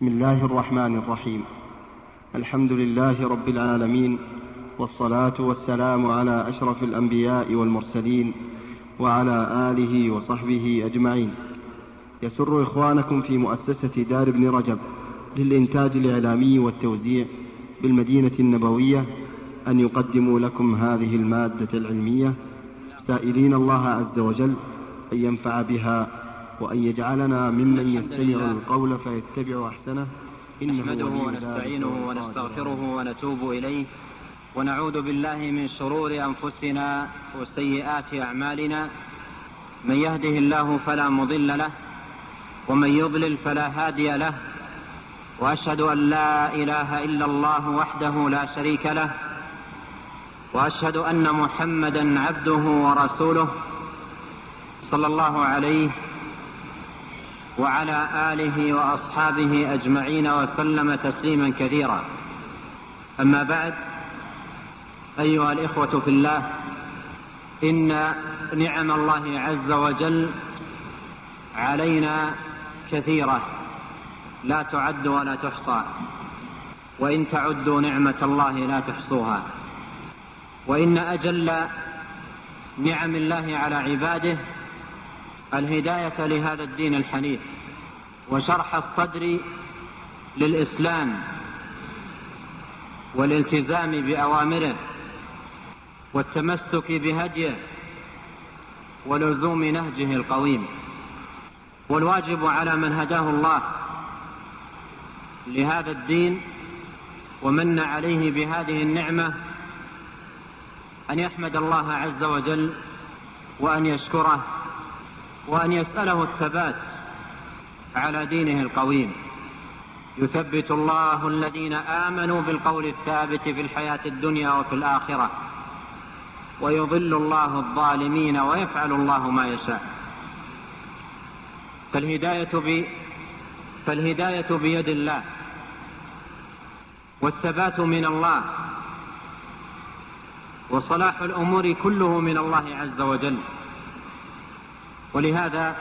بسم الله الرحمن الرحيم. الحمد لله رب العالمين والصلاة والسلام على أشرف الأنبياء والمرسلين وعلى آله وصحبه أجمعين. يسر إخوانكم في مؤسسة دار ابن رجب للإنتاج الإعلامي والتوزيع بالمدينة النبوية أن يقدموا لكم هذه المادة العلمية. سائلين الله عز وجل أن ينفع بها وأن يجعلنا ممن يستمع القول فيتبع أحسنه. نحمده ونستعينه ونستغفره ونتوب إليه. ونعوذ بالله من شرور أنفسنا وسيئات أعمالنا. من يهده الله فلا مضل له ومن يضلل فلا هادي له. وأشهد أن لا إله إلا الله وحده لا شريك له. وأشهد أن محمدا عبده ورسوله. صلى الله عليه وعلى آله وأصحابه أجمعين وسلم تسليما كثيرا. أما بعد أيها الإخوة في الله إن نعم الله عز وجل علينا كثيرة. لا تعد ولا تحصى. وإن تعدوا نعمة الله لا تحصوها. وإن أجل نعم الله على عباده الهداية لهذا الدين الحنيف وشرح الصدر للإسلام والالتزام بأوامره والتمسك بهديه ولزوم نهجه القويم. والواجب على من هداه الله لهذا الدين ومن عليه بهذه النعمة أن يحمد الله عز وجل وأن يشكره وأن يسأله الثبات على دينه القويم. يثبت الله الذين آمنوا بالقول الثابت في الحياة الدنيا وفي الآخرة. ويضل الله الظالمين ويفعل الله ما يشاء. فالهداية ب فالهداية بيد الله. والثبات من الله. وصلاح الأمور كله من الله عز وجل. ولهذا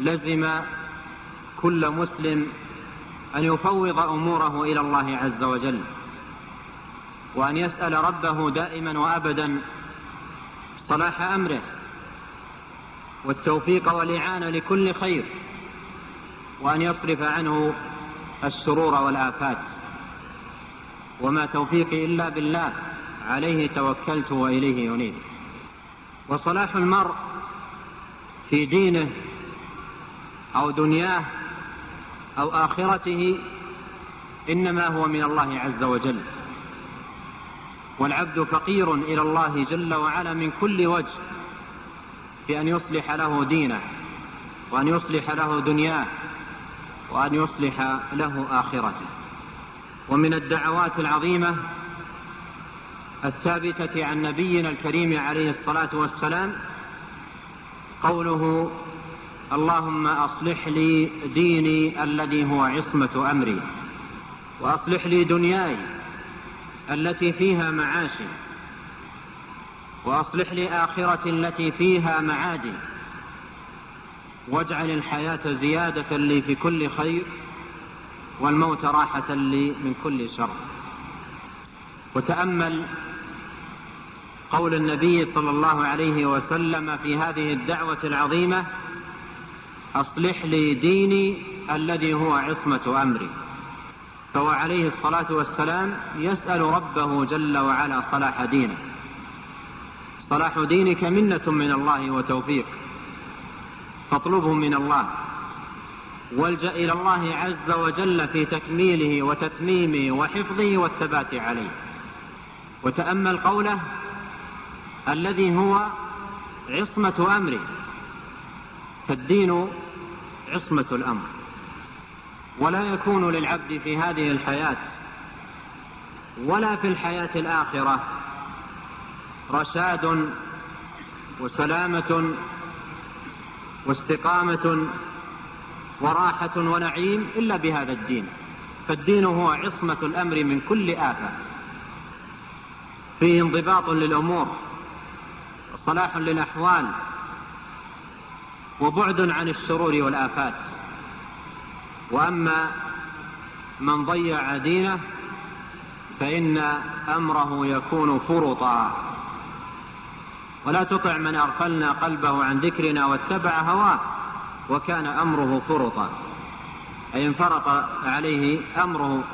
لزم كل مسلم أن يفوض أموره إلى الله عز وجل وأن يسأل ربه دائما وابدا صلاح أمره والتوفيق والإعانة لكل خير وأن يصرف عنه الشرور والآفات. وما توفيقي إلا بالله عليه توكلت وإليه ينيب. وصلاح المرء في دينه أو دنياه أو آخرته إنما هو من الله عز وجل. والعبد فقير إلى الله جل وعلا من كل وجه في أن يصلح له دينه وأن يصلح له دنياه وأن يصلح له آخرته. ومن الدعوات العظيمة الثابتة عن نبينا الكريم عليه الصلاة والسلام قوله اللهم أصلح لي ديني الذي هو عصمة أمري وأصلح لي دنياي التي فيها معاشي وأصلح لي آخرتي التي فيها معادي واجعل الحياة زيادة لي في كل خير والموت راحة لي من كل شر. وتأمل قول النبي صلى الله عليه وسلم في هذه الدعوة العظيمة أصلح لي ديني الذي هو عصمة أمري. فهو عليه الصلاة والسلام يسأل ربه جل وعلا صلاح دينه. صلاح دينك منة من الله وتوفيق فاطلبه من الله. والجأ إلى الله عز وجل في تكميله وتتميمه وحفظه والثبات عليه. وتأمل قوله الذي هو عصمة أمره فالدين عصمة الأمر. ولا يكون للعبد في هذه الحياة ولا في الحياة الآخرة رشاد وسلامة واستقامة وراحة ونعيم إلا بهذا الدين. فالدين هو عصمة الأمر من كل آفة. فيه انضباط للأمور. صلاح للأحوال وبعد عن الشرور والآفات. وأما من ضيع دينه فإن أمره يكون فرطا. ولا تطع من أغفلنا قلبه عن ذكرنا واتبع هواه وكان أمره فرطا. أي انفرط عليه أمره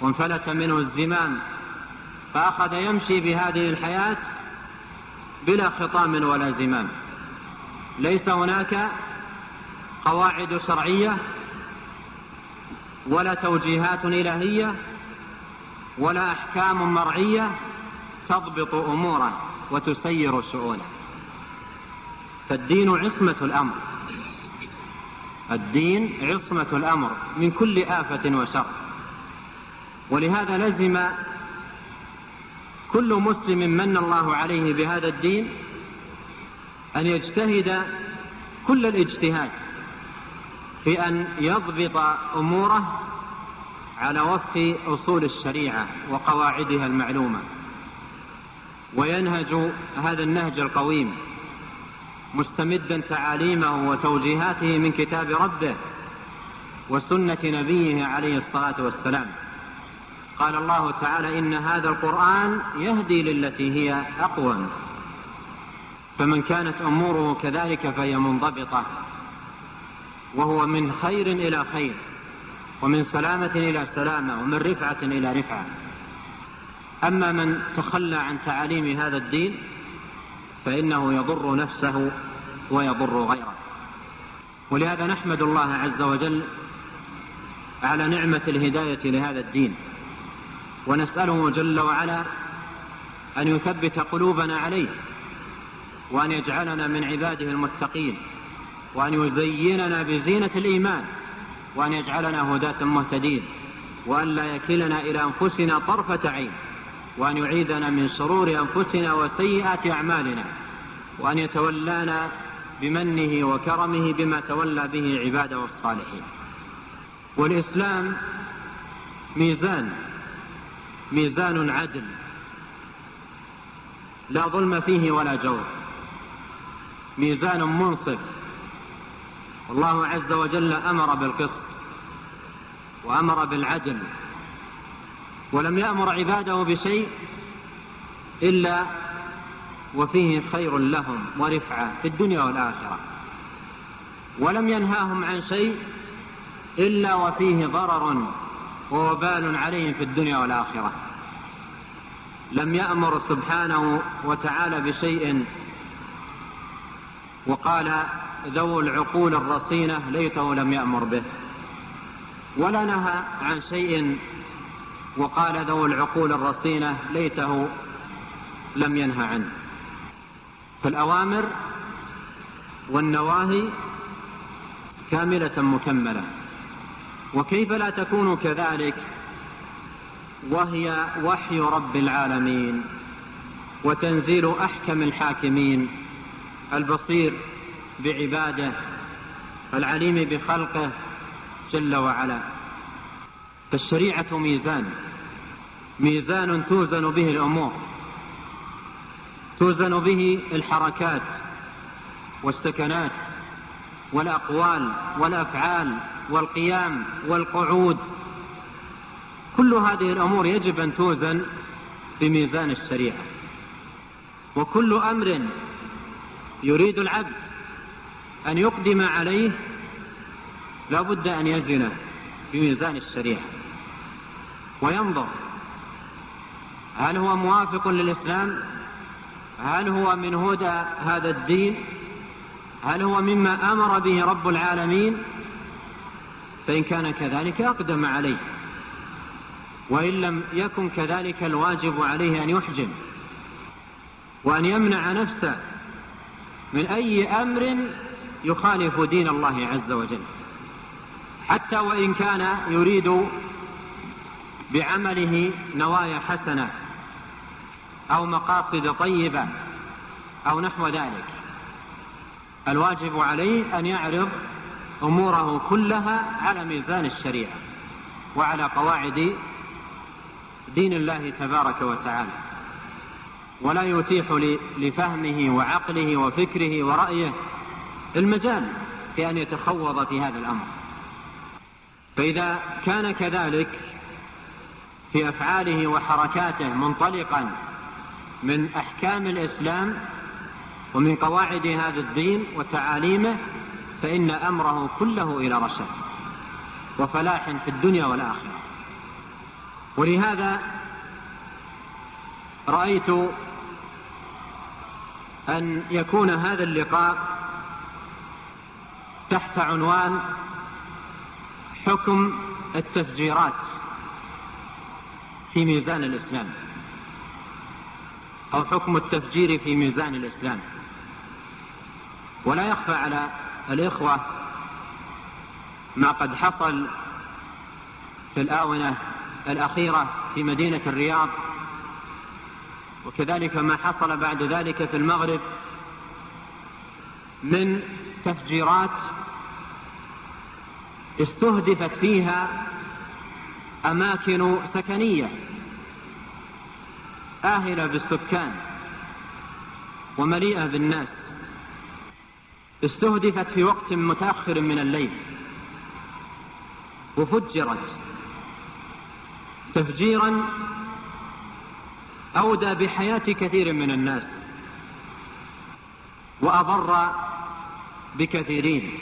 وانفلت منه الزمام فأخذ يمشي بهذه الحياة بلا خطام ولا زمام. ليس هناك قواعد شرعية ولا توجيهات إلهية ولا أحكام مرعية تضبط أموره وتسير شؤونه فالدين عصمة الأمر. الدين عصمة الأمر من كل آفة وشر. ولهذا لزم كل مسلم من الله عليه بهذا الدين أن يجتهد كل الاجتهاد في أن يضبط أموره على وفق أصول الشريعة وقواعدها المعلومة وينهج هذا النهج القويم مستمدا تعاليمه وتوجيهاته من كتاب ربه وسنة نبيه عليه الصلاة والسلام. قال الله تعالى إن هذا القرآن يهدي للتي هي أقوم. فمن كانت أموره كذلك فهي منضبطة. وهو من خير إلى خير ومن سلامة إلى سلامة ومن رفعة إلى رفعة. أما من تخلى عن تعاليم هذا الدين فإنه يضر نفسه ويضر غيره. ولهذا نحمد الله عز وجل على نعمة الهداية لهذا الدين. ونسأله جل وعلا أن يثبت قلوبنا عليه وأن يجعلنا من عباده المتقين وأن يزيننا بزينة الإيمان وأن يجعلنا هداة مهتدين وأن لا يكلنا إلى أنفسنا طرفة عين وأن يعيذنا من شرور أنفسنا وسيئات أعمالنا وأن يتولانا بمنه وكرمه بما تولى به عباده الصالحين والإسلام ميزان ميزان عدل. لا ظلم فيه ولا جور. ميزان منصف. والله عز وجل أمر بالقسط وأمر بالعدل. ولم يأمر عباده بشيء إلا وفيه خير لهم ورفعة في الدنيا والآخرة. ولم ينهاهم عن شيء إلا وفيه ضرر ووبال عليهم في الدنيا والآخرة. لم يأمر سبحانه وتعالى بشيء وقال ذو العقول الرصينة ليته لم يأمر به. ولا نهى عن شيء وقال ذو العقول الرصينة ليته لم ينهى عنه. فالأوامر والنواهي كاملة مكملة. وكيف لا تكون كذلك؟ وهي وحي رب العالمين وتنزيل أحكم الحاكمين البصير بعباده العليم بخلقه جل وعلا. فالشريعة ميزان ميزان توزن به الأمور توزن به الحركات والسكنات والأقوال والأفعال والقيام والقعود. كل هذه الأمور يجب أن توزن بميزان الشريعة. وكل أمر يريد العبد أن يقدم عليه لا بد أن يزن بميزان الشريعة. وينظر هل هو موافق للإسلام؟ هل هو من هدى هذا الدين؟ هل هو مما أمر به رب العالمين؟ فإن كان كذلك اقدم عليه وإن لم يكن كذلك الواجب عليه أن يحجم وأن يمنع نفسه من أي أمر يخالف دين الله عز وجل. حتى وإن كان يريد بعمله نوايا حسنة أو مقاصد طيبة أو نحو ذلك. الواجب عليه أن يعرض أموره كلها على ميزان الشريعة وعلى قواعد دين الله تبارك وتعالى. ولا يتيح لفهمه وعقله وفكره ورأيه المجال في أن يتخوض في هذا الأمر. فإذا كان كذلك في أفعاله وحركاته منطلقا من أحكام الإسلام ومن قواعد هذا الدين وتعاليمه فإن أمره كله إلى رشد وفلاح في الدنيا والآخرة. ولهذا رأيت أن يكون هذا اللقاء تحت عنوان حكم التفجيرات في ميزان الإسلام. أو حكم التفجير في ميزان الإسلام. ولا يخفى على الإخوة ما قد حصل في الآونة الأخيرة في مدينة الرياض وكذلك ما حصل بعد ذلك في المغرب من تفجيرات استهدفت فيها أماكن سكنية آهلة بالسكان ومليئة بالناس. استهدفت في وقت متأخر من الليل وفجرت تفجيرا أودى بحياة كثير من الناس وأضر بكثيرين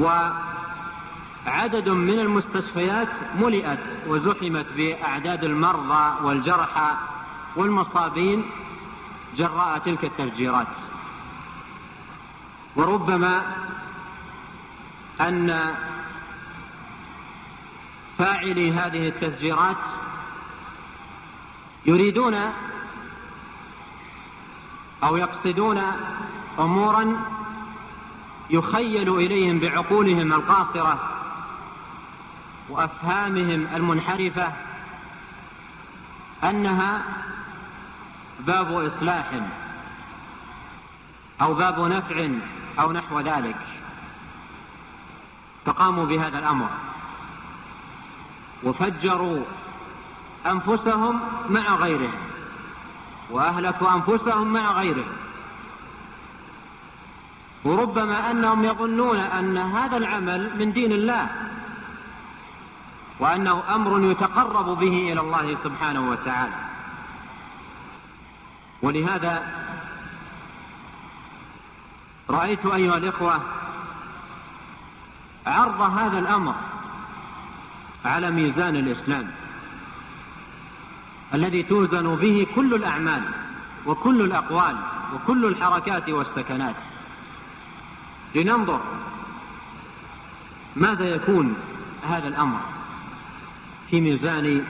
وعدد من المستشفيات ملئت وزحمت بأعداد المرضى والجرحى والمصابين جراء تلك التفجيرات. وربما أن فاعلي هذه التفجيرات يريدون أو يقصدون أمورا يخيل إليهم بعقولهم القاصرة وأفهامهم المنحرفة أنها باب إصلاح أو باب نفع أو نحو ذلك. فقاموا بهذا الأمر. وفجروا أنفسهم مع غيرهم. وأهلكوا أنفسهم مع غيرهم. وربما أنهم يظنون أن هذا العمل من دين الله. وأنه أمر يتقرب به إلى الله سبحانه وتعالى. ولهذا رأيت أيها الإخوة عرض هذا الأمر على ميزان الإسلام الذي توزن به كل الأعمال وكل الأقوال وكل الحركات والسكنات. لننظر ماذا يكون هذا الأمر في ميزان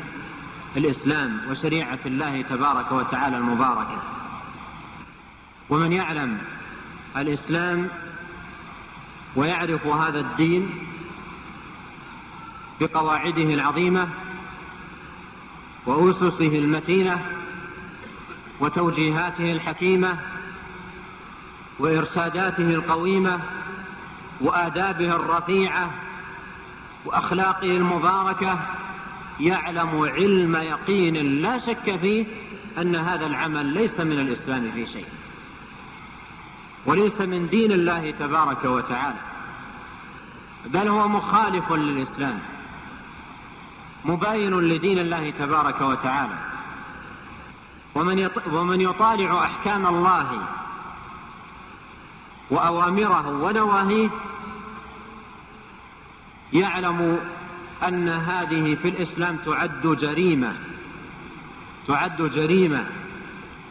الإسلام وشريعة الله تبارك وتعالى المباركة. ومن يعلم الإسلام ويعرف هذا الدين بقواعده العظيمة وأسسه المتينة وتوجيهاته الحكيمة وإرشاداته القويمة وآدابه الرفيعة وأخلاقه المباركة يعلم علم يقين لا شك فيه أن هذا العمل ليس من الإسلام في شيء. وليس من دين الله تبارك وتعالى بل هو مخالف للإسلام مباين لدين الله تبارك وتعالى. ومن ومن يطالع أحكام الله وأوامره ونواهيه يعلم أن هذه في الإسلام تعد جريمة تعد جريمة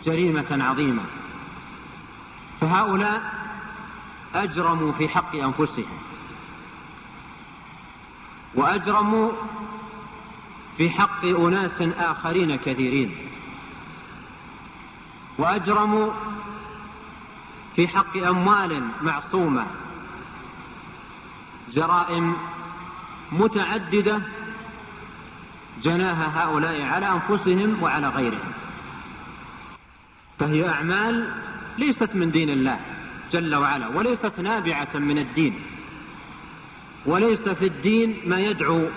جريمة عظيمة. فهؤلاء أجرموا في حق أنفسهم. وأجرموا في حق أناس آخرين كثيرين. وأجرموا في حق أموال معصومة. جرائم متعددة جناها هؤلاء على أنفسهم وعلى غيرهم. فهي أعمال ليست من دين الله جل وعلا وليست نابعة من الدين. وليس في الدين ما يدعو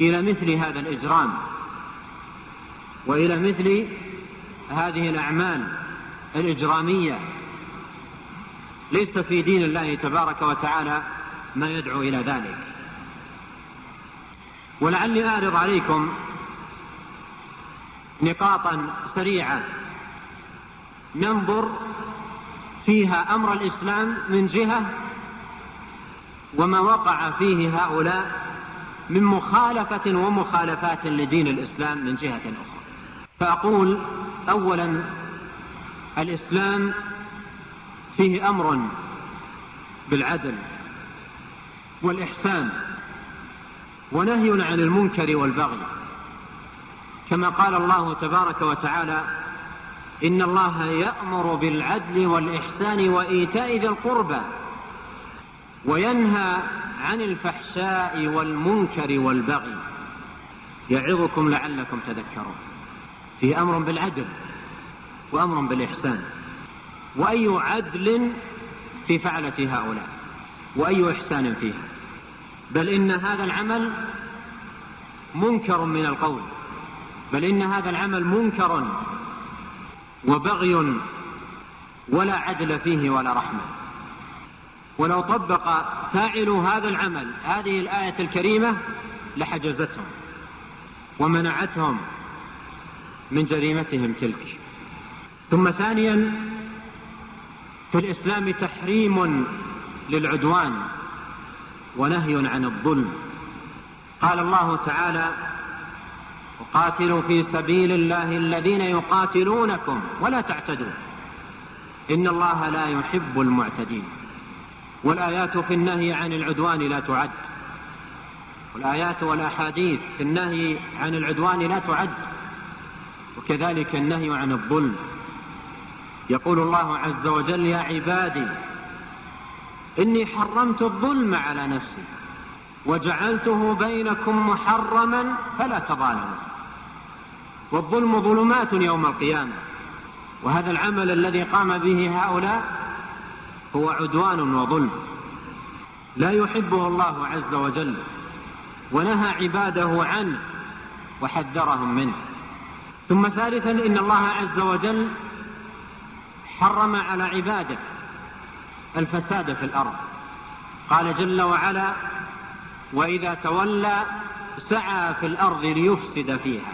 إلى مثل هذا الإجرام وإلى مثل هذه الأعمال الإجرامية. ليس في دين الله تبارك وتعالى ما يدعو إلى ذلك. ولعلي أعرض عليكم نقاطا سريعة. ننظر فيها أمر الإسلام من جهة وما وقع فيه هؤلاء من مخالفة ومخالفات لدين الإسلام من جهة أخرى. فأقول أولا الإسلام فيه أمر بالعدل والإحسان ونهي عن المنكر والبغي. كما قال الله تبارك وتعالى إن الله يأمر بالعدل والإحسان وإيتاء ذي القربى وينهى عن الفحشاء والمنكر والبغي. يعظكم لعلكم تذكرون. في أمر بالعدل وأمر بالإحسان. وأي عدل في فعلة هؤلاء؟ وأي إحسان فيها؟ بل إن هذا العمل منكر من القول. بل إن هذا العمل منكر وبغي ولا عدل فيه ولا رحمة. ولو طبق فاعلوا هذا العمل هذه الآية الكريمة لحجزتهم ومنعتهم من جريمتهم تلك. ثم ثانيا في الإسلام تحريم للعدوان ونهي عن الظلم. قال الله تعالى وقاتلوا في سبيل الله الذين يقاتلونكم ولا تعتدوا. إن الله لا يحب المعتدين. والآيات في النهي عن العدوان لا تعد. والآيات والأحاديث في النهي عن العدوان لا تعد. وكذلك النهي عن الظلم. يقول الله عز وجل يا عبادي إني حرمت الظلم على نفسي. وجعلته بينكم محرما فلا تظالموا. والظلم ظلمات يوم القيامة. وهذا العمل الذي قام به هؤلاء هو عدوان وظلم. لا يحبه الله عز وجل ونهى عباده عنه وحذرهم منه. ثم ثالثا إن الله عز وجل حرم على عباده الفساد في الأرض. قال جل وعلا وإذا تولى سعى في الأرض ليفسد فيها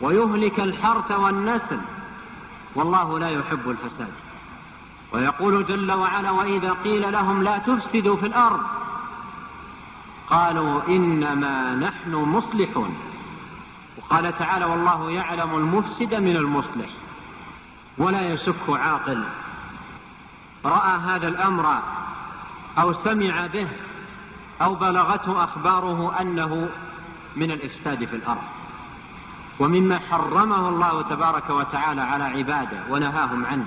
ويهلك الحرث والنسل والله لا يحب الفساد. ويقول جل وعلا وإذا قيل لهم لا تفسدوا في الأرض قالوا إنما نحن مصلحون. وقال تعالى والله يعلم المفسد من المصلح ولا يشك عاقل. رأى هذا الأمر أو سمع به أو بلغته أخباره أنه من الإفساد في الأرض. ومما حرمه الله تبارك وتعالى على عباده ونهاهم عنه.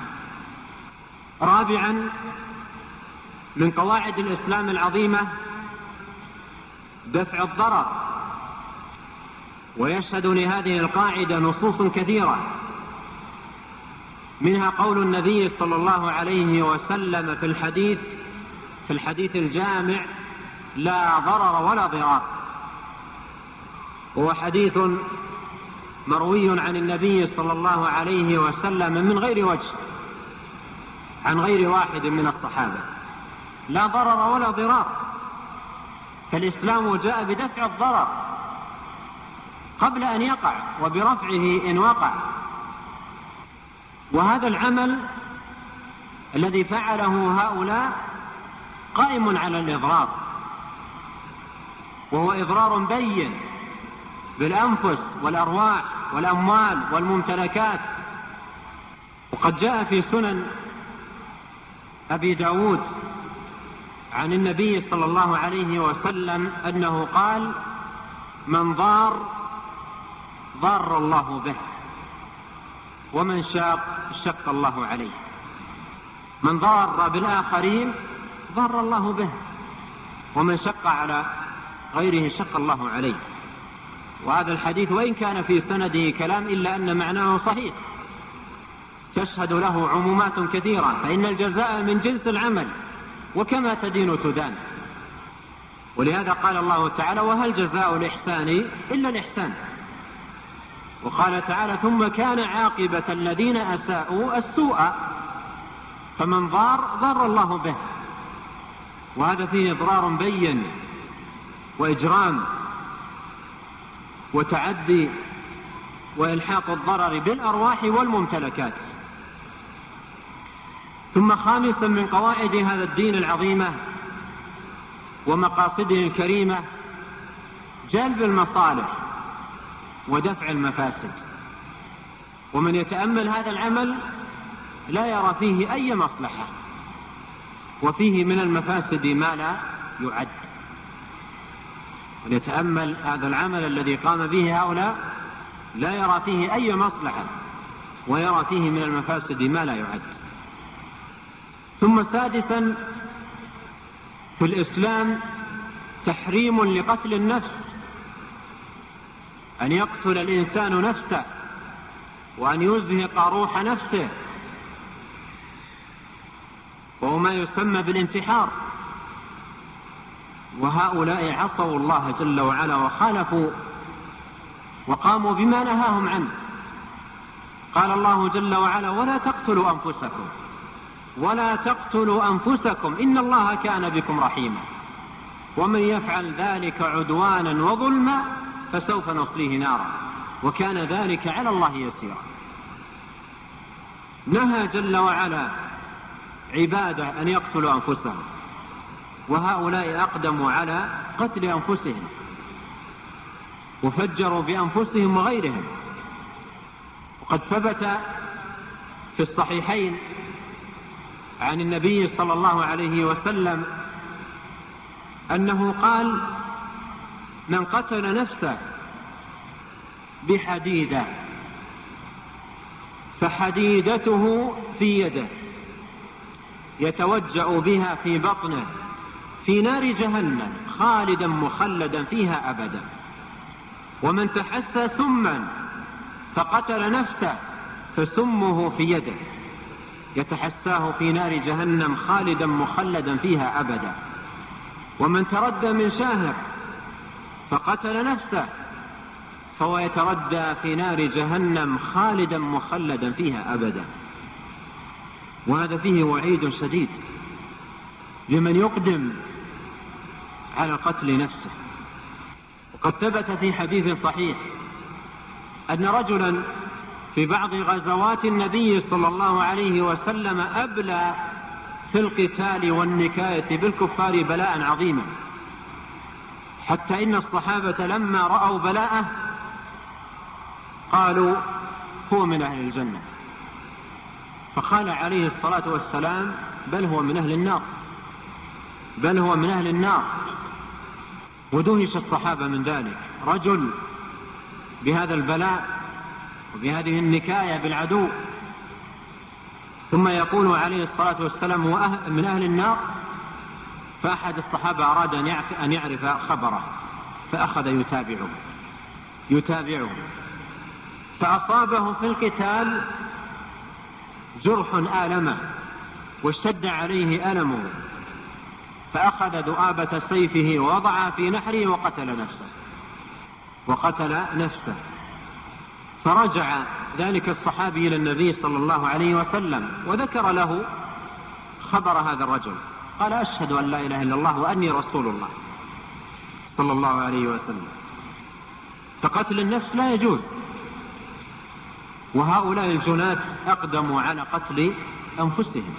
رابعا من قواعد الإسلام العظيمة دفع الضرر. ويشهد لهذه القاعدة نصوص كثيرة. منها قول النبي صلى الله عليه وسلم في الحديث في الحديث الجامع لا ضرر ولا ضرار. هو حديث مروي عن النبي صلى الله عليه وسلم من غير وجه عن غير واحد من الصحابة. لا ضرر ولا ضرار. فالإسلام جاء بدفع الضرر قبل أن يقع وبرفعه إن وقع. وهذا العمل الذي فعله هؤلاء قائم على الإضرار. وهو إضرار بين بالأنفس والأرواح والأموال والممتلكات. وقد جاء في سنن أبي داود عن النبي صلى الله عليه وسلم أنه قال من ضار ضار الله به ومن شاق شق الله عليه. من ضار بالآخرين ضار الله به ومن شق على غيره شق الله عليه. وهذا الحديث وإن كان في سنده كلام إلا أن معناه صحيح. تشهد له عمومات كثيرة فإن الجزاء من جنس العمل وكما تدين تدان. ولهذا قال الله تعالى وهل جزاء الإحسان إلا الإحسان؟ وقال تعالى ثم كان عاقبة الذين أساءوا السوء فمن ضار ضر الله به. وهذا فيه إضرار بين وإجرام وتعدي وإلحاق الضرر بالأرواح والممتلكات. ثم خامسا من قواعد هذا الدين العظيمة ومقاصده الكريمة جلب المصالح ودفع المفاسد. ومن يتأمل هذا العمل لا يرى فيه أي مصلحة وفيه من المفاسد ما لا يعد. من يتأمل هذا العمل الذي قام به هؤلاء لا يرى فيه أي مصلحة ويرى فيه من المفاسد ما لا يعد. ثم سادسا في الإسلام تحريم لقتل النفس أن يقتل الإنسان نفسه وأن يزهق روح نفسه وهو ما يسمى بالانتحار. وهؤلاء عصوا الله جل وعلا وخالفوا وقاموا بما نهاهم عنه. قال الله جل وعلا ولا تقتلوا أنفسكم ولا تقتلوا أنفسكم إن الله كان بكم رحيما. ومن يفعل ذلك عدوانا وظلما فسوف نصليه نارا وكان ذلك على الله يسيرا. نهى جل وعلا عباده أن يقتلوا أنفسهم. وهؤلاء أقدموا على قتل أنفسهم وفجروا بأنفسهم وغيرهم. وقد ثبت في الصحيحين عن النبي صلى الله عليه وسلم أنه قال من قتل نفسه بحديدة فحديدته في يده يتوجأ بها في بطنه. في نار جهنم خالدا مخلدا فيها أبدا. ومن تحسى سما فقتل نفسه فسمه في يده. يتحساه في نار جهنم خالدا مخلدا فيها أبدا. ومن تردى من شاهق فقتل نفسه فهو يتردى في نار جهنم خالدا مخلدا فيها أبدا. وهذا فيه وعيد شديد لمن يقدم على قتل نفسه. وقد ثبت في حديث صحيح أن رجلا في بعض غزوات النبي صلى الله عليه وسلم أبلى في القتال والنكاية بالكفار بلاء عظيما. حتى إن الصحابة لما رأوا بلاءه قالوا هو من أهل الجنة. فقال عليه الصلاة والسلام بل هو من أهل النار. بل هو من أهل النار. ودهش الصحابة من ذلك. رجل بهذا البلاء وبهذه النكاية بالعدو. ثم يقول عليه الصلاة والسلام هو من أهل النار؟ أراد أن يعرف, أن يعرف خبره فأخذ يتابعه يتابعه. فأصابه في القتال جرح آلمه واشتد عليه ألمه. فأخذ ذؤابة سيفه ووضعها في نحره وقتل نفسه. وقتل نفسه. فرجع ذلك الصحابي إلى النبي صلى الله عليه وسلم وذكر له خبر هذا الرجل. قال أشهد أن لا إله إلا الله وأني رسول الله صلى الله عليه وسلم. فقتل النفس لا يجوز. وهؤلاء الجنات أقدموا على قتل أنفسهم.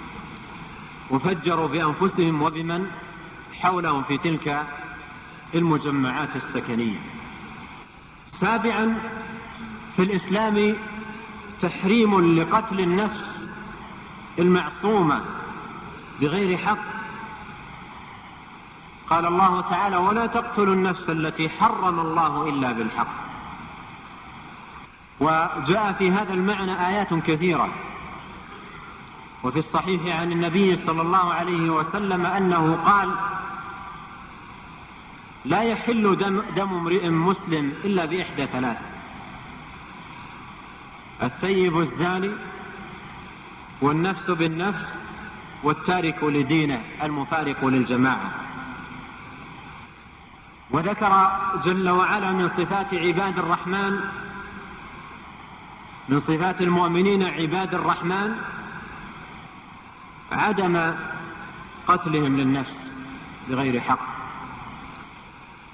وفجروا بأنفسهم وبمن؟ حولهم في تلك المجمعات السكنية. سابعا في الإسلام تحريم لقتل النفس المعصومة بغير حق. قال الله تعالى ولا تقتلوا النفس التي حرم الله إلا بالحق. وجاء في هذا المعنى آيات كثيرة. وفي الصحيح عن النبي صلى الله عليه وسلم أنه قال لا يحل دم, دم امرئ مسلم إلا بإحدى ثلاث الثيب الزاني والنفس بالنفس والتارك لدينه المفارق للجماعة. وذكر جل وعلا من صفات عباد الرحمن من صفات المؤمنين عباد الرحمن عدم قتلهم للنفس بغير حق.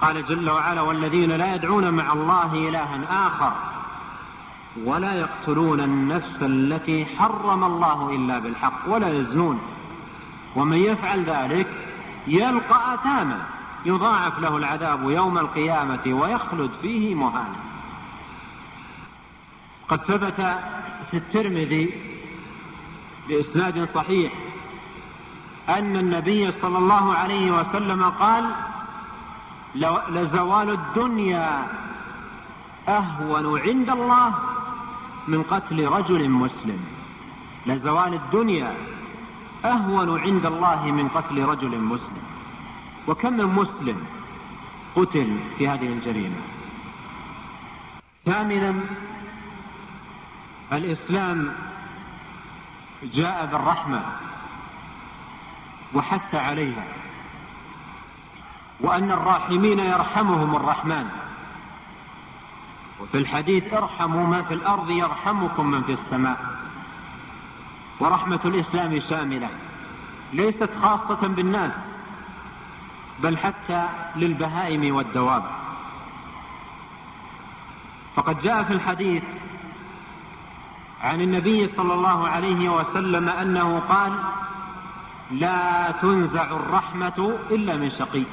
قال جل وعلا والذين لا يدعون مع الله إلها آخر ولا يقتلون النفس التي حرم الله إلا بالحق ولا يزنون ومن يفعل ذلك يلقى آثاما يضاعف له العذاب يوم القيامة ويخلد فيه مهانا. قد ثبت في الترمذي بإسناد صحيح أن النبي صلى الله عليه وسلم قال لزوال الدنيا أهون عند الله من قتل رجل مسلم. لزوال الدنيا أهون عند الله من قتل رجل مسلم. وكم من مسلم قتل في هذه الجريمة؟ ثامنا الإسلام جاء بالرحمة وحث عليها. وأن الراحمين يرحمهم الرحمن. وفي الحديث ارحموا ما في الأرض يرحمكم من في السماء. ورحمة الإسلام شاملة. ليست خاصة بالناس بل حتى للبهائم والدواب. فقد جاء في الحديث عن النبي صلى الله عليه وسلم أنه قال لا تنزع الرحمة إلا من شقي.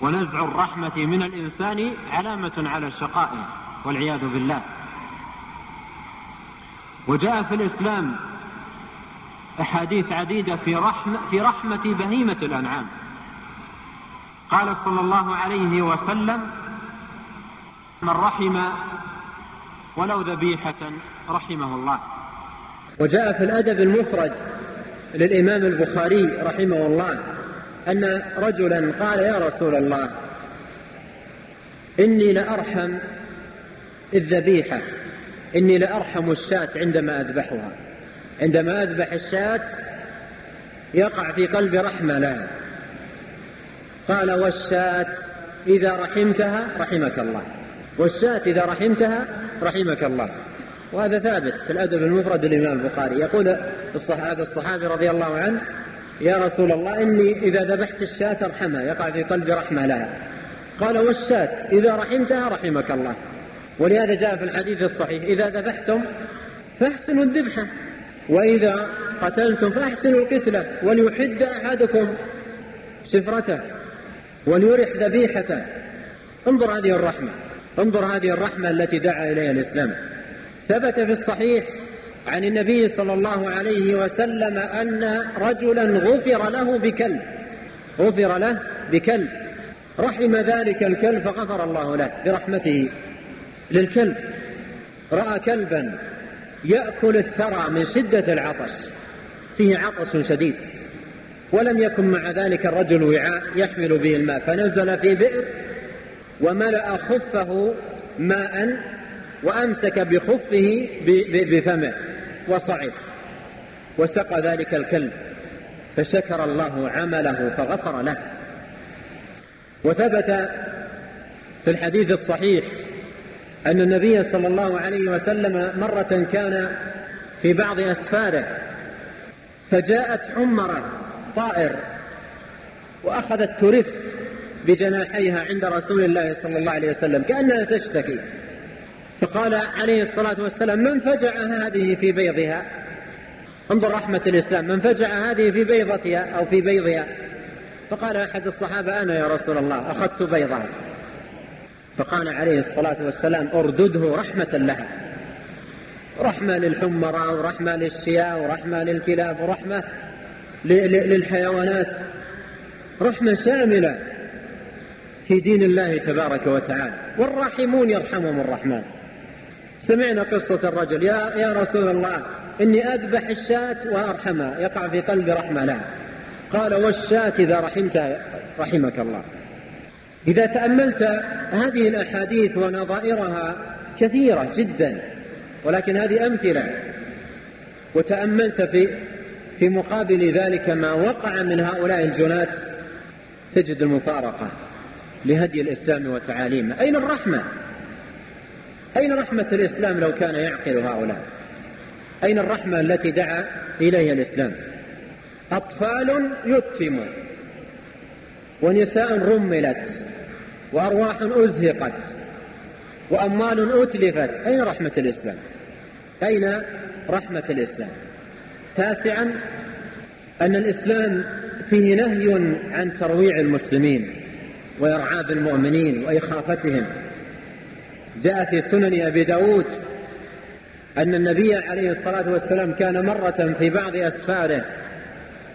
ونزع الرحمة من الإنسان علامة على شقائه والعياذ بالله. وجاء في الإسلام أحاديث عديدة في رحمة, في رحمة بهيمة الأنعام. قال صلى الله عليه وسلم من رحم ولو ذبيحة رحمه الله. وجاء في الأدب المفرد للإمام البخاري رحمه الله أن رجلا قال يا رسول الله إني لأرحم الذبيحة إني لأرحم الشاة عندما أذبحها. عندما أذبح الشاة يقع في قلب رحمة لا. قال والشاة إذا رحمتها رحمك الله. والشاة إذا رحمتها رحمك الله. وهذا ثابت في الأدب المفرد للإمام البخاري. يقول هذا الصحابي رضي الله عنه يا رسول الله إني إذا ذبحت الشاة ارحمها يقع في قلبي رحمة لها. قال والشاة؟ إذا رحمتها رحمك الله. ولهذا جاء في الحديث الصحيح إذا ذبحتم فأحسنوا الذبحة وإذا قتلتم فأحسنوا القتلة وليحد أحدكم سفرته وليرح ذبيحته. انظر هذه الرحمة انظر هذه الرحمة التي دعا إليها الإسلام. ثبت في الصحيح عن النبي صلى الله عليه وسلم أن رجلا غفر له بكلب غفر له بكلب. رحم ذلك الكلب فغفر الله له برحمته للكلب. رأى كلبا يأكل الثرى من شدة العطش فيه عطش شديد. ولم يكن مع ذلك الرجل وعاء يحمل به الماء فنزل في بئر وملأ خفه ماء وأمسك بخفه بفمه. وصعد وسقى ذلك الكلب فشكر الله عمله فغفر له. وثبت في الحديث الصحيح أن النبي صلى الله عليه وسلم مرة كان في بعض أسفاره فجاءت حمرة طائر وأخذت ترف بجناحيها عند رسول الله صلى الله عليه وسلم كأنها تشتكي. فقال عليه الصلاة والسلام من فجع هذه في بيضها؟ انظر رحمة الإسلام من فجع هذه في بيضتها أو في بيضها؟ فقال أحد الصحابة أنا يا رسول الله أخذت بيضها. فقال عليه الصلاة والسلام أردده رحمة لها. رحمة للحمراء ورحمة للشياء ورحمة للكلاب ورحمة للحيوانات. رحمة شاملة في دين الله تبارك وتعالى. والراحمون يرحمهم الرحمن. سمعنا قصة الرجل. يا, يا رسول الله إني أذبح الشاة وأرحمها. يقع في قلبي رحمة لها قال والشاة إذا رحمتها رحمك الله. إذا تأملت هذه الأحاديث ونظائرها كثيرة جدا ولكن هذه أمثلة وتأملت في في مقابل ذلك ما وقع من هؤلاء الجنات تجد المفارقة لهدي الإسلام وتعاليمه أين الرحمة؟ أين رحمة الإسلام لو كان يعقل هؤلاء؟ أين الرحمة التي دعا إليها الإسلام؟ أطفال يتم ونساء رملت وأرواح أزهقت وأموال أتلفت. أين رحمة الإسلام؟ أين رحمة الإسلام؟ تاسعا أن الإسلام فيه نهي عن ترويع المسلمين وإرعاب المؤمنين وإخافتهم. جاء في سنن أبي داود أن النبي عليه الصلاة والسلام كان مرة في بعض أسفاره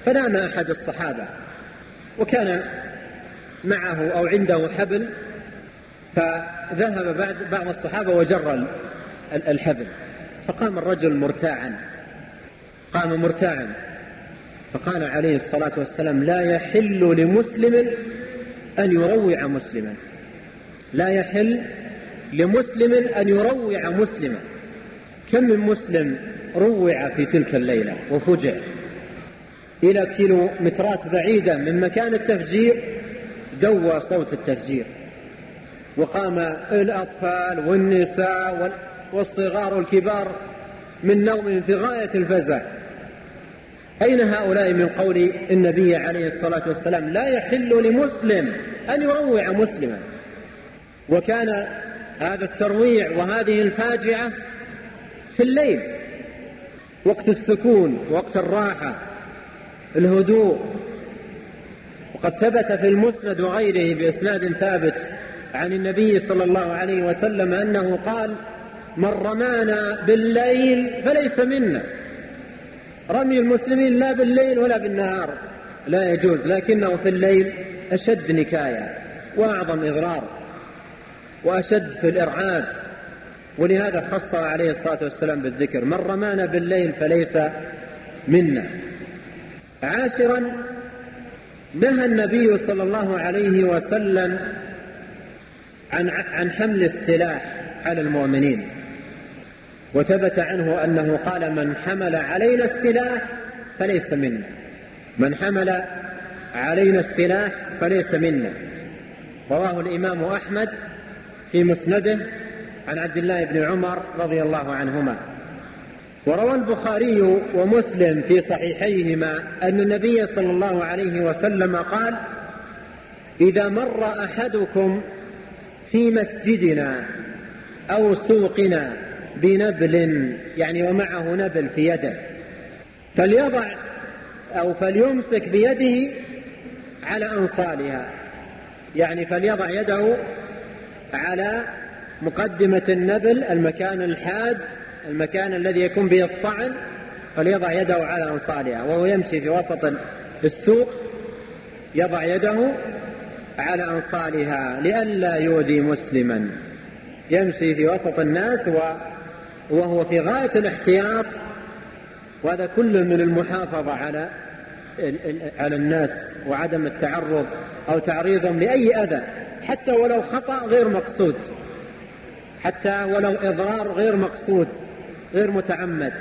فنام أحد الصحابة وكان معه أو عنده حبل فذهب بعد بعض الصحابة وجر الحبل فقام الرجل مرتاعا قام مرتاعا فقال عليه الصلاة والسلام لا يحل لمسلم أن يروع مسلما لا يحل لمسلم أن يروع مسلما. كم من مسلم روع في تلك الليلة وفجع إلى كيلومترات بعيدة من مكان التفجير دوى صوت التفجير. وقام الأطفال والنساء والصغار والكبار من نوم في غاية الفزع. أين هؤلاء من قول النبي عليه الصلاة والسلام؟ لا يحل لمسلم أن يروع مسلما. وكان هذا الترويع وهذه الفاجعة في الليل وقت السكون وقت الراحة الهدوء. وقد ثبت في المسند وغيره بإسناد ثابت عن النبي صلى الله عليه وسلم أنه قال من رمانا بالليل فليس منا. رمي المسلمين لا بالليل ولا بالنهار. لا يجوز لكنه في الليل أشد نكاية وأعظم إضرار. وأشد في الإرعاب. ولهذا خص عليه الصلاة والسلام بالذكر من رمانا بالليل فليس منا. عاشرا نهى النبي صلى الله عليه وسلم عن عن حمل السلاح على المؤمنين. وثبت عنه أنه قال من حمل علينا السلاح فليس منا. من حمل علينا السلاح فليس منا. رواه الإمام أحمد في مسنده عن عبد الله بن عمر رضي الله عنهما. وروى البخاري ومسلم في صحيحيهما أن النبي صلى الله عليه وسلم قال إذا مر أحدكم في مسجدنا أو سوقنا بنبل يعني ومعه نبل في يده فليضع أو فليمسك بيده على انصالها يعني فليضع يده على مقدمة النبل المكان الحاد المكان الذي يكون به الطعن فليضع يده على أنصالها وهو يمشي في وسط السوق يضع يده على أنصالها لئلا يؤذي مسلما. يمشي في وسط الناس وهو في غاية الاحتياط وهذا كله من المحافظة على على الناس وعدم التعرض أو تعريضهم لأي أذى. حتى ولو خطأ غير مقصود. حتى ولو إضرار غير مقصود غير متعمد.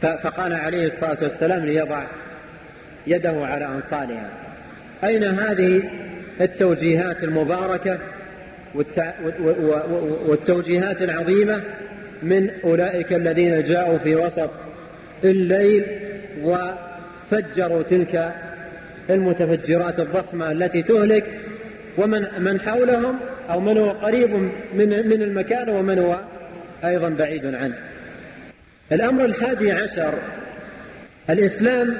فقال عليه الصلاة والسلام ليضع يده على أنصالها أين هذه التوجيهات المباركة والتوجيهات العظيمة؟ من أولئك الذين جاءوا في وسط الليل وفجروا تلك المتفجرات الضخمة التي تهلك ومن من حولهم أو من هو قريب من من المكان ومن هو أيضا بعيد عنه. الأمر الحادي عشر الإسلام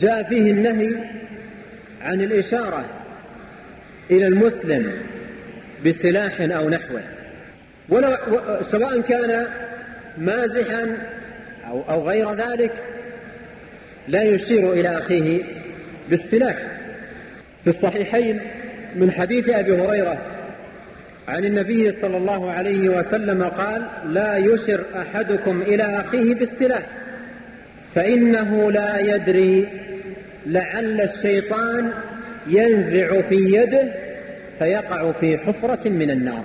جاء فيه النهي عن الإشارة إلى المسلم بسلاح أو نحوه ولو سواء كان مازحا أو أو غير ذلك لا يشير إلى أخيه بالسلاح في الصحيحين من حديث أبي هريرة عن النبي صلى الله عليه وسلم قال لا يشر أحدكم إلى أخيه بالسلاح فإنه لا يدري لعل الشيطان ينزع في يده فيقع في حفرة من النار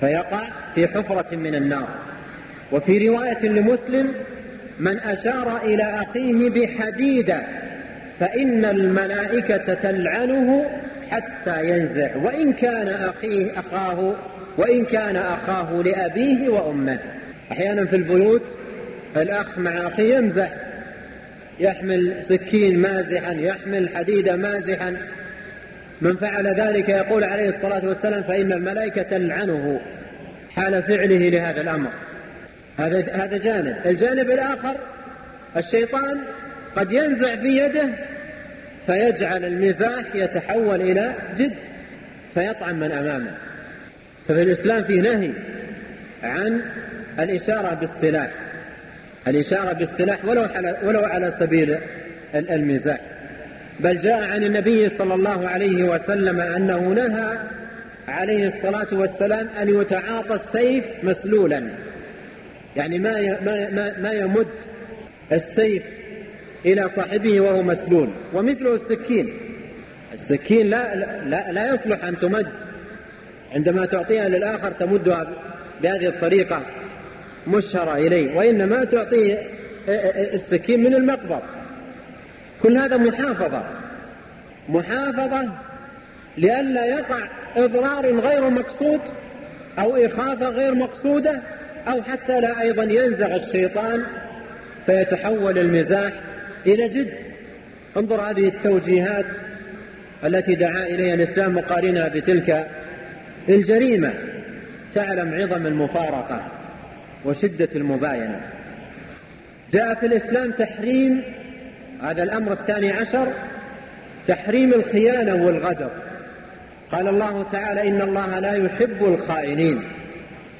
فيقع في حفرة من النار. وفي رواية لمسلم من أشار إلى أخيه بحديدة فإن الملائكة تلعنه حتى ينزع. وإن كان أخيه أخاه وإن كان أخاه لأبيه وأمه. أحيانا في البيوت الأخ مع أخيه يمزح. يحمل سكين مازحا يحمل حديدة مازحا. من فعل ذلك يقول عليه الصلاة والسلام فإن الملائكة تلعنه حال فعله لهذا الأمر. هذا هذا جانب. الجانب الآخر الشيطان قد ينزع في يده فيجعل المزاح يتحول إلى جد فيطعن من أمامه. ففي الإسلام فيه نهي عن الإشارة بالسلاح. الإشارة بالسلاح ولو ولو على سبيل المزاح بل جاء عن النبي صلى الله عليه وسلم أنه نهى عليه الصلاة والسلام أن يتعاطى السيف مسلولا. يعني ما ما ما يمد السيف إلى صاحبه وهو مسلول ومثله السكين. السكين لا لا لا يصلح أن تمد. عندما تعطيها للآخر تمدها بهذه الطريقة مشهرة إليه وإنما تعطيه السكين من المقبض كل هذا محافظة. محافظة لئلا يقع إضرار غير مقصود أو إخافة غير مقصودة أو حتى لا أيضا ينزغ الشيطان فيتحول المزاح إلى جد. انظر هذه التوجيهات التي دعا إليها الإسلام مقارنها بتلك الجريمة. تعلم عظم المفارقة وشدة المباينة. جاء في الإسلام تحريم هذا الأمر الثاني عشر تحريم الخيانة والغدر. قال الله تعالى إن الله لا يحب الخائنين.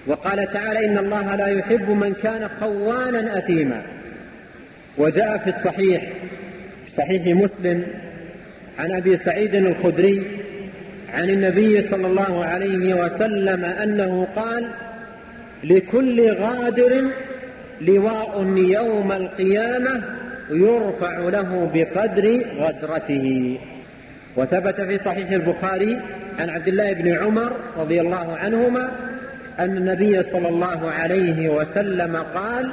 وقال تعالى إن الله لا يحب من كان خوانا أثيما. وجاء في الصحيح في صحيح مسلم عن أبي سعيد الخدري عن النبي صلى الله عليه وسلم أنه قال لكل غادر لواء يوم القيامة يرفع له بقدر غدرته. وثبت في صحيح البخاري عن عبد الله بن عمر رضي الله عنهما أن النبي صلى الله عليه وسلم قال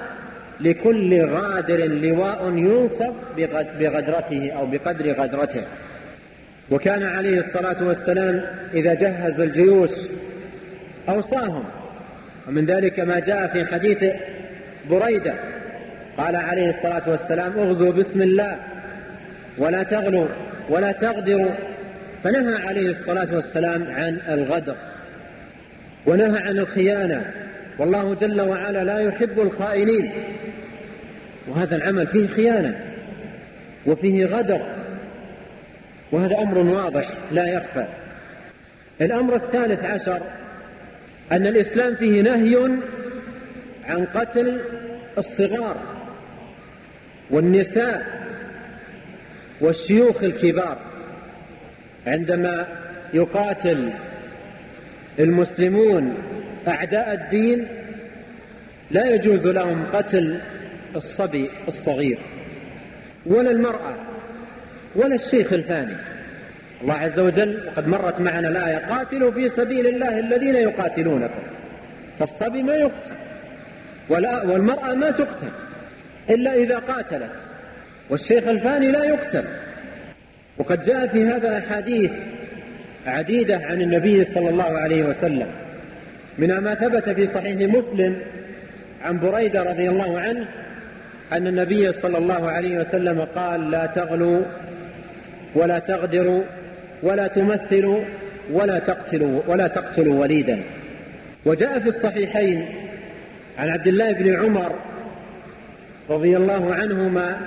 لكل غادر لواء ينصب بغدرته أو بقدر غدرته. وكان عليه الصلاة والسلام إذا جهز الجيوش أوصاهم. ومن ذلك ما جاء في حديث بريدة. قال عليه الصلاة والسلام اغزوا بسم الله ولا تغلوا ولا تغدروا. فنهى عليه الصلاة والسلام عن الغدر. ونهى عن الخيانة. والله جل وعلا لا يحب الخائنين. وهذا العمل فيه خيانة وفيه غدر وهذا أمر واضح لا يخفى. الأمر الثالث عشر أن الإسلام فيه نهي عن قتل الصغار والنساء والشيوخ الكبار. عندما يقاتل المسلمون أعداء الدين لا يجوز لهم قتل الصبي الصغير ولا المرأة ولا الشيخ الفاني. الله عز وجل قد مرت معنا الآية قاتلوا في سبيل الله الذين يقاتلونكم. فالصبي ما يقتل والمرأة ما تقتل إلا إذا قاتلت والشيخ الفاني لا يقتل. وقد جاء في هذا أحاديث عديدة عن النبي صلى الله عليه وسلم. منها ما ثبت في صحيح مسلم عن بريدة رضي الله عنه أن النبي صلى الله عليه وسلم قال لا تغلوا ولا تغدروا ولا تمثلوا ولا تقتلوا ولا تقتلوا وليدا. وجاء في الصحيحين عن عبد الله بن عمر رضي الله عنهما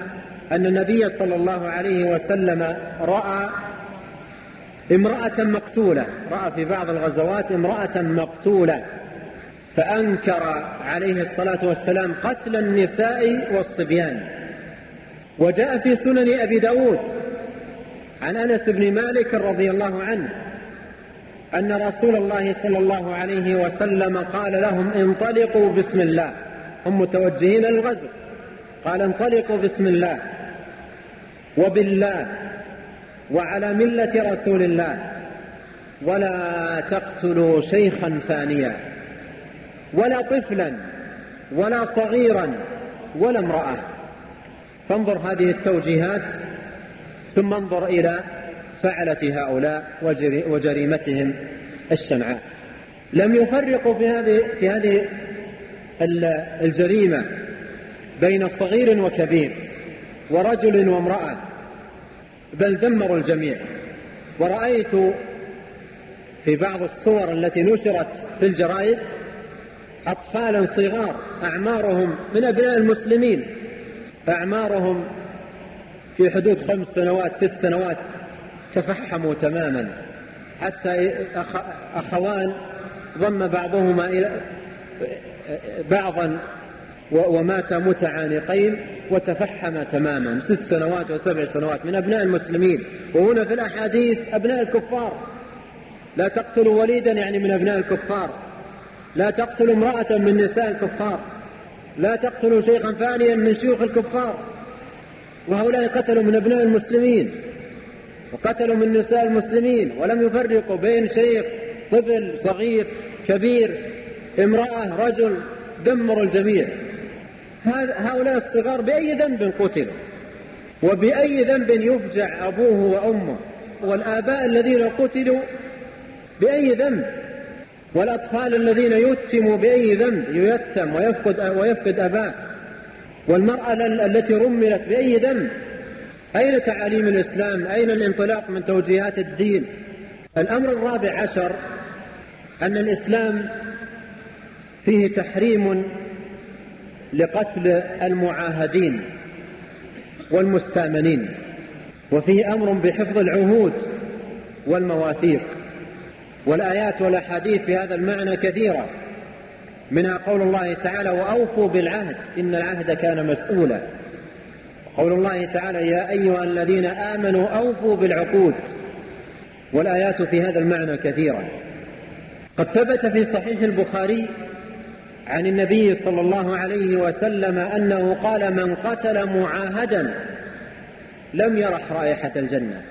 أن النبي صلى الله عليه وسلم رأى امرأة مقتولة. رأى في بعض الغزوات امرأة مقتولة. فأنكر عليه الصلاة والسلام قتل النساء والصبيان. وجاء في سنن أبي داود عن أنس بن مالك رضي الله عنه أن رسول الله صلى الله عليه وسلم قال لهم انطلقوا بسم الله. هم متوجهين للغزو. قال انطلقوا بسم الله. وبالله. وعلى ملة رسول الله. ولا تقتلوا شيخا فانيا ولا طفلا ولا صغيرا ولا امرأة. فانظر هذه التوجيهات ثم انظر إلى فعلة هؤلاء وجريمتهم الشنعاء لم يفرقوا في هذه في هذه الجريمة بين صغير وكبير ورجل وامرأة. بل دمروا الجميع. ورأيت في بعض الصور التي نشرت في الجرائد أطفالا صغار أعمارهم من أبناء المسلمين أعمارهم في حدود خمس سنوات ست سنوات تفحموا تماما. حتى أخوان ضم بعضهما إلى بعضا ومات متعانقين وتفحم تماما. ست سنوات وسبع سنوات من أبناء المسلمين. وهنا في الأحاديث أبناء الكفار. لا تقتلوا وليدا يعني من أبناء الكفار. لا تقتلوا امرأة من نساء الكفار. لا تقتلوا شيخا فانيا من شيوخ الكفار. وهؤلاء قتلوا من أبناء المسلمين. وقتلوا من نساء المسلمين. ولم يفرقوا بين شيخ طفل صغير كبير امرأة رجل دمروا الجميع. هؤلاء الصغار بأي ذنب قتلوا وبأي ذنب يفجع أبوه وأمه والآباء الذين قتلوا بأي ذنب والأطفال الذين يتموا بأي ذنب ييتم ويفقد, ويفقد أباه والمرأة التي رملت بأي ذنب؟ أين تعاليم الإسلام؟ أين الانطلاق من توجيهات الدين؟ الأمر الرابع عشر أن الإسلام فيه تحريم لقتل المعاهدين والمستأمنين وفيه أمر بحفظ العهود والمواثيق. والآيات والأحاديث في هذا المعنى كثيرة منها قول الله تعالى وأوفوا بالعهد إن العهد كان مسؤولا قول الله تعالى يا أيها الذين آمنوا أوفوا بالعقود والآيات في هذا المعنى كثيرة. قد ثبت في صحيح البخاري عن النبي صلى الله عليه وسلم أنه قال من قتل معاهدا لم يرح رائحة الجنة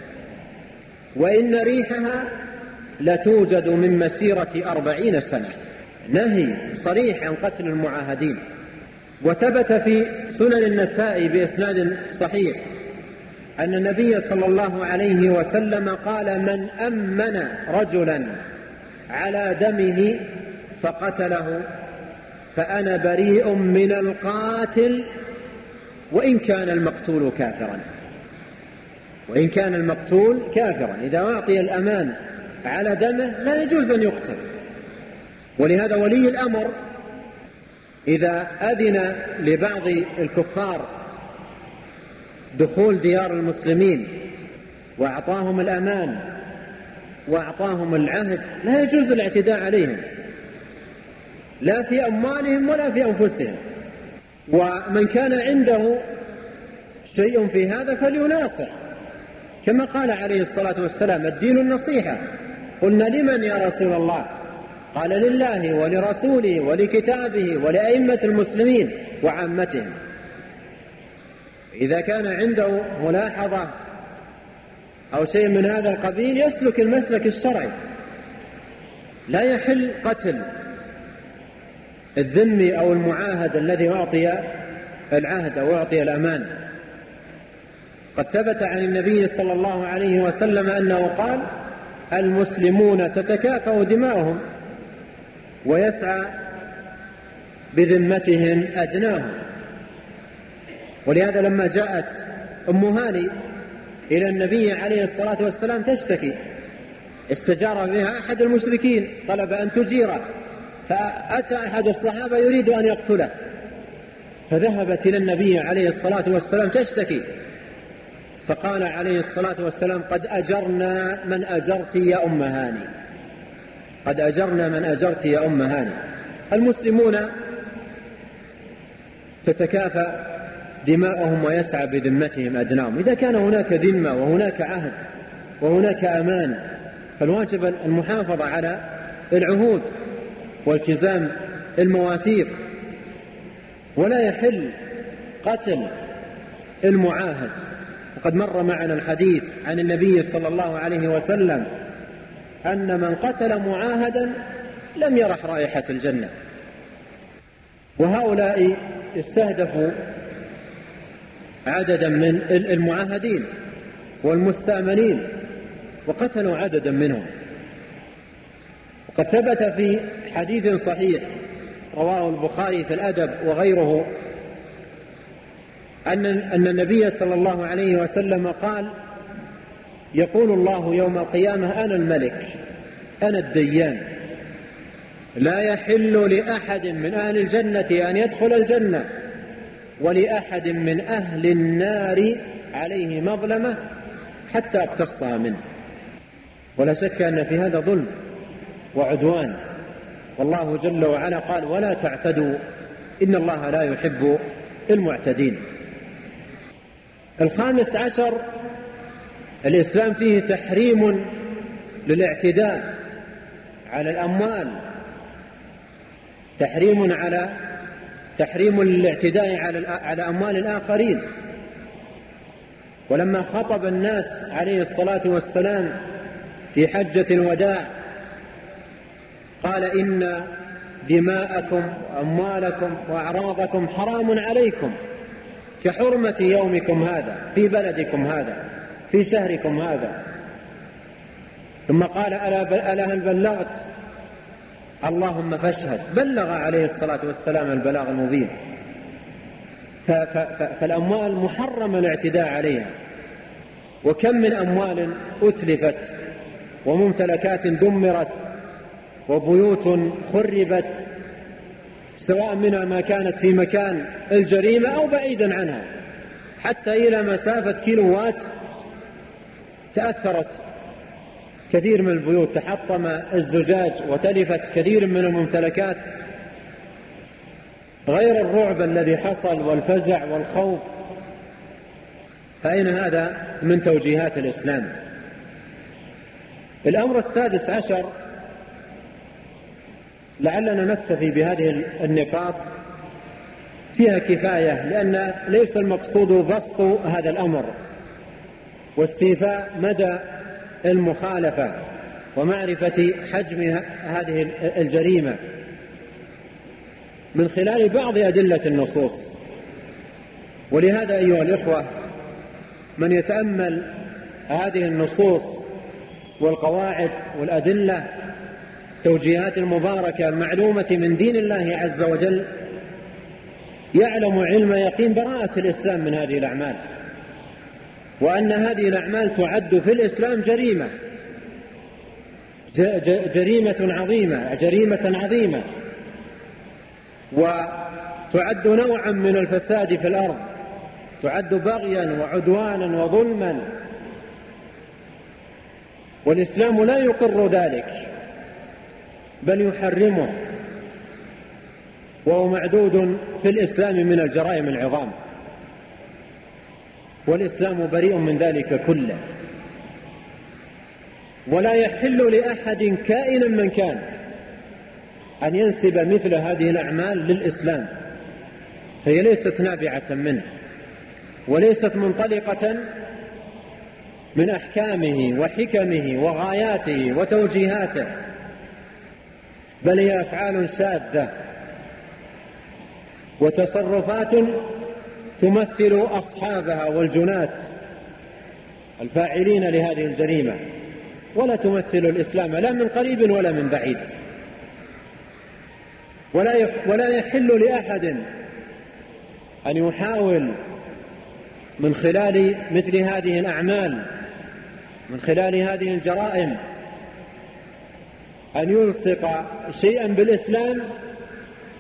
وإن ريحها لتوجد من مسيرة أربعين سنة. نهي صريح عن قتل المعاهدين. وثبت في سنن النساء بإسناد صحيح أن النبي صلى الله عليه وسلم قال من أمن رجلا على دمه فقتله فأنا بريء من القاتل وإن كان المقتول كافرا. وإن كان المقتول كافرا. إذا أعطي الأمان على دمه لا يجوز أن يقتل. ولهذا ولي الأمر إذا أذن لبعض الكفار دخول ديار المسلمين وأعطاهم الأمان وأعطاهم العهد لا يجوز الاعتداء عليهم. لا في أموالهم ولا في أنفسهم. ومن كان عنده شيء في هذا فليناصح كما قال عليه الصلاة والسلام الدين النصيحة. قلنا لمن يا رسول الله؟ قال لله ولرسوله ولكتابه ولأئمة المسلمين وعامتهم. إذا كان عنده ملاحظة أو شيء من هذا القبيل يسلك المسلك الشرعي. لا يحل قتل. الذمي أو المعاهد الذي أعطي العهد أو أعطي الأمان. قد ثبت عن النبي صلى الله عليه وسلم أنه قال المسلمون تتكافأ دماؤهم ويسعى بذمتهم أدناهم. ولهذا لما جاءت أم هاني إلى النبي عليه الصلاة والسلام تشتكي استجار بها أحد المشركين طلب أن تجيره. فأتى أحد الصحابة يريد أن يقتله. فذهبت إلى النبي عليه الصلاة والسلام تشتكي. فقال عليه الصلاة والسلام قد أجرنا من أجرت يا أم هاني. قد أجرنا من أجرت يا أم هاني. المسلمون تتكافى دماؤهم ويسعى بذمتهم أدناهم. إذا كان هناك ذمة وهناك عهد وهناك أمان فالواجب المحافظة على العهود. والتزام المواثيق ولا يحل قتل المعاهد. وقد مر معنا الحديث عن النبي صلى الله عليه وسلم أن من قتل معاهدا لم يرح رائحة الجنة. وهؤلاء استهدفوا عددا من المعاهدين والمستأمنين وقتلوا عددا منهم. وقد ثبت في حديث صحيح رواه البخاري في الأدب وغيره أن أن النبي صلى الله عليه وسلم قال يقول الله يوم القيامة أنا الملك أنا الديان. لا يحل لأحد من أهل الجنة أن يدخل الجنة ولأحد من أهل النار عليه مظلمة حتى اقتصها منه. ولا شك أن في هذا ظلم. وعدوان. والله جل وعلا قال ولا تعتدوا إن الله لا يحب المعتدين. الخامس عشر الإسلام فيه تحريم للاعتداء على الأموال. تحريم على تحريم للاعتداء على على أموال الآخرين. ولما خطب الناس عليه الصلاة والسلام في حجة الوداع قال إن دماءكم وأموالكم وأعراضكم حرام عليكم كحرمة يومكم هذا في بلدكم هذا في شهركم هذا. ثم قال ألا, ألا هل بلغت؟ اللهم فاشهد. بلغ عليه الصلاة والسلام البلاغ المبين. فالأموال محرم الاعتداء عليها. وكم من أموال أتلفت وممتلكات دمرت وبيوت خربت سواء منها ما كانت في مكان الجريمة أو بعيدا عنها. حتى إلى مسافة كيلوات تأثرت. كثير من البيوت تحطم الزجاج وتلفت كثير من الممتلكات. غير الرعب الذي حصل والفزع والخوف. فأين هذا من توجيهات الإسلام. الأمر السادس عشر لعلنا نكتفي بهذه النقاط. فيها كفاية لأن ليس المقصود بسط هذا الأمر. واستيفاء مدى المخالفة ومعرفة حجم هذه الجريمة. من خلال بعض أدلة النصوص. ولهذا أيها الإخوة من يتأمل هذه النصوص والقواعد والأدلة توجيهات المباركة المعلومة من دين الله عز وجل يعلم علم يقين براءة الإسلام من هذه الأعمال وأن هذه الأعمال تعد في الإسلام جريمة جريمة عظيمة جريمة عظيمة وتعد نوعا من الفساد في الأرض تعد بغيا وعدوانا وظلما والإسلام لا يقر ذلك. بل يحرمه. وهو معدود في الإسلام من الجرائم العظام. والإسلام بريء من ذلك كله. ولا يحل لأحد كائنا من كان أن ينسب مثل هذه الأعمال للإسلام. فهي ليست نابعة منه وليست منطلقة من أحكامه وحكمه وغاياته وتوجيهاته. بل هي أفعال شاذة وتصرفات تمثل أصحابها والجنات الفاعلين لهذه الجريمة ولا تمثل الإسلام لا من قريب ولا من بعيد. ولا ولا يحل لأحد أن يحاول من خلال مثل هذه الأعمال من خلال هذه الجرائم أن يلصق شيئا بالإسلام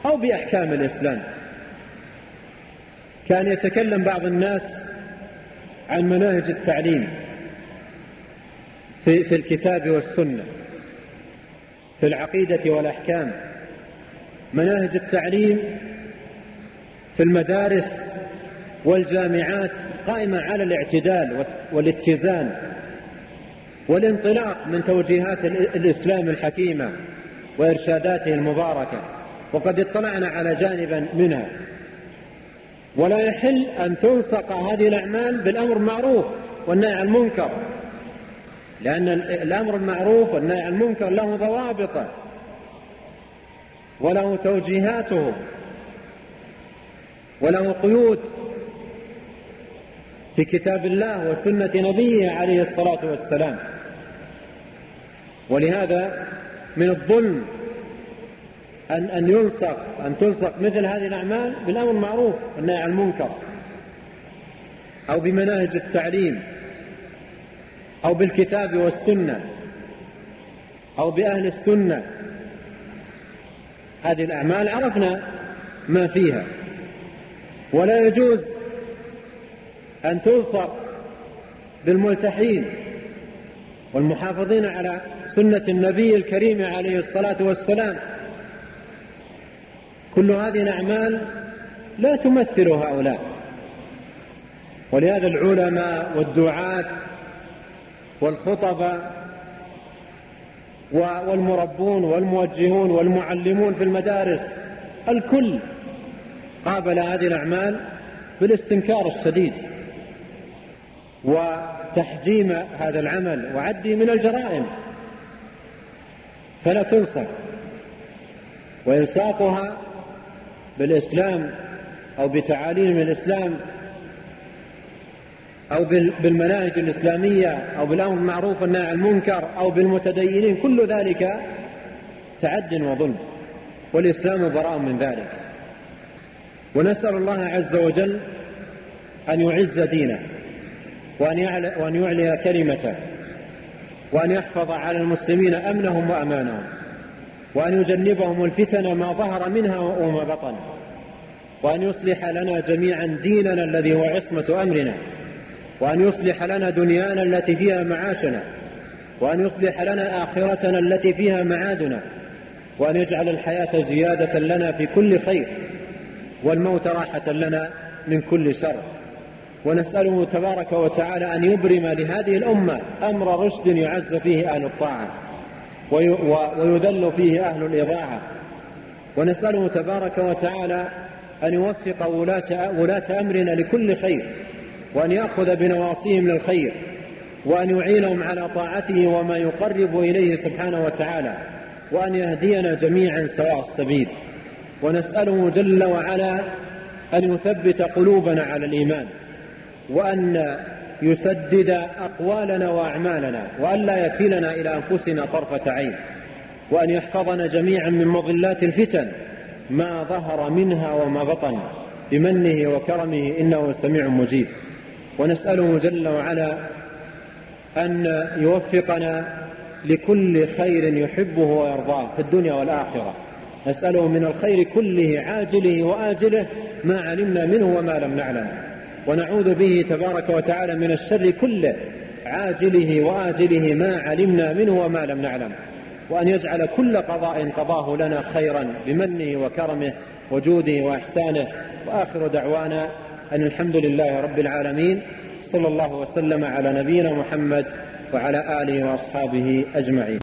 أو بأحكام الإسلام. كان يتكلم بعض الناس عن مناهج التعليم في, في الكتاب والسنة في العقيدة والأحكام. مناهج التعليم في المدارس والجامعات قائمة على الاعتدال والاتزان. والانطلاق من توجيهات الإسلام الحكيمة وإرشاداته المباركة وقد اطلعنا على جانبا منها. ولا يحل أن تلصق هذه الأعمال بالأمر المعروف والنهي عن المنكر لأن الأمر المعروف والنهي عن المنكر له ضوابطه وله توجيهاته وله قيود في كتاب الله وسنة نبيه عليه الصلاة والسلام. ولهذا من الظلم أن أن يلصق أن تلصق مثل هذه الأعمال بالأمر المعروف والنهي عن المنكر أو بمناهج التعليم أو بالكتاب والسنة أو بأهل السنة. هذه الأعمال عرفنا ما فيها. ولا يجوز أن تلصق بالملتحين. والمحافظين على سنة النبي الكريم عليه الصلاة والسلام. كل هذه الأعمال لا تمثل هؤلاء. ولهذا العلماء والدعاة والخطباء والمربون والموجهون والمعلمون في المدارس الكل قابل هذه الأعمال بالاستنكار الشديد. وتحجيم هذا العمل وعدي من الجرائم. فلا تنصف وإلصاقها بالإسلام أو بتعاليم الإسلام أو بالمناهج الإسلامية أو بالأمر بالمعروف والنهي عن المنكر أو بالمتدينين كل ذلك تعد وظلم. والإسلام براء من ذلك. ونسأل الله عز وجل أن يعز دينه. وأن يعلي كلمته وأن يحفظ على المسلمين أمنهم وأمانهم وأن يجنبهم الفتن ما ظهر منها وما بطن وأن يصلح لنا جميعا ديننا الذي هو عصمة أمرنا وأن يصلح لنا دنيانا التي فيها معاشنا وأن يصلح لنا آخرتنا التي فيها معادنا وأن يجعل الحياة زيادة لنا في كل خير والموت راحة لنا من كل شر. ونسأله تبارك وتعالى أن يبرم لهذه الأمة أمر رشد يعز فيه أهل الطاعة ويذل فيه أهل الإضاعة ونسأله تبارك وتعالى أن يوفق ولاة, ولاة أمرنا لكل خير وأن يأخذ بنواصيهم للخير وأن يعينهم على طاعته وما يقرب إليه سبحانه وتعالى وأن يهدينا جميعا سواء السبيل. ونسأله جل وعلا أن يثبت قلوبنا على الإيمان. وأن يسدد أقوالنا وأعمالنا وأن لا يكلنا إلى أنفسنا طرفة عين وأن يحفظنا جميعا من مضلات الفتن ما ظهر منها وما بطن بمنه وكرمه إنه سميع مجيب. ونسأله جل وعلا أن يوفقنا لكل خير يحبه ويرضاه في الدنيا والآخرة. نسأله من الخير كله عاجله وآجله ما علمنا منه وما لم نعلم ونعوذ به تبارك وتعالى من الشر كله عاجله وآجله ما علمنا منه وما لم نعلم. وأن يجعل كل قضاء قضاه لنا خيرا بمنه وكرمه وجوده وإحسانه. وآخر دعوانا أن الحمد لله رب العالمين صلى الله وسلم على نبينا محمد وعلى آله وأصحابه أجمعين.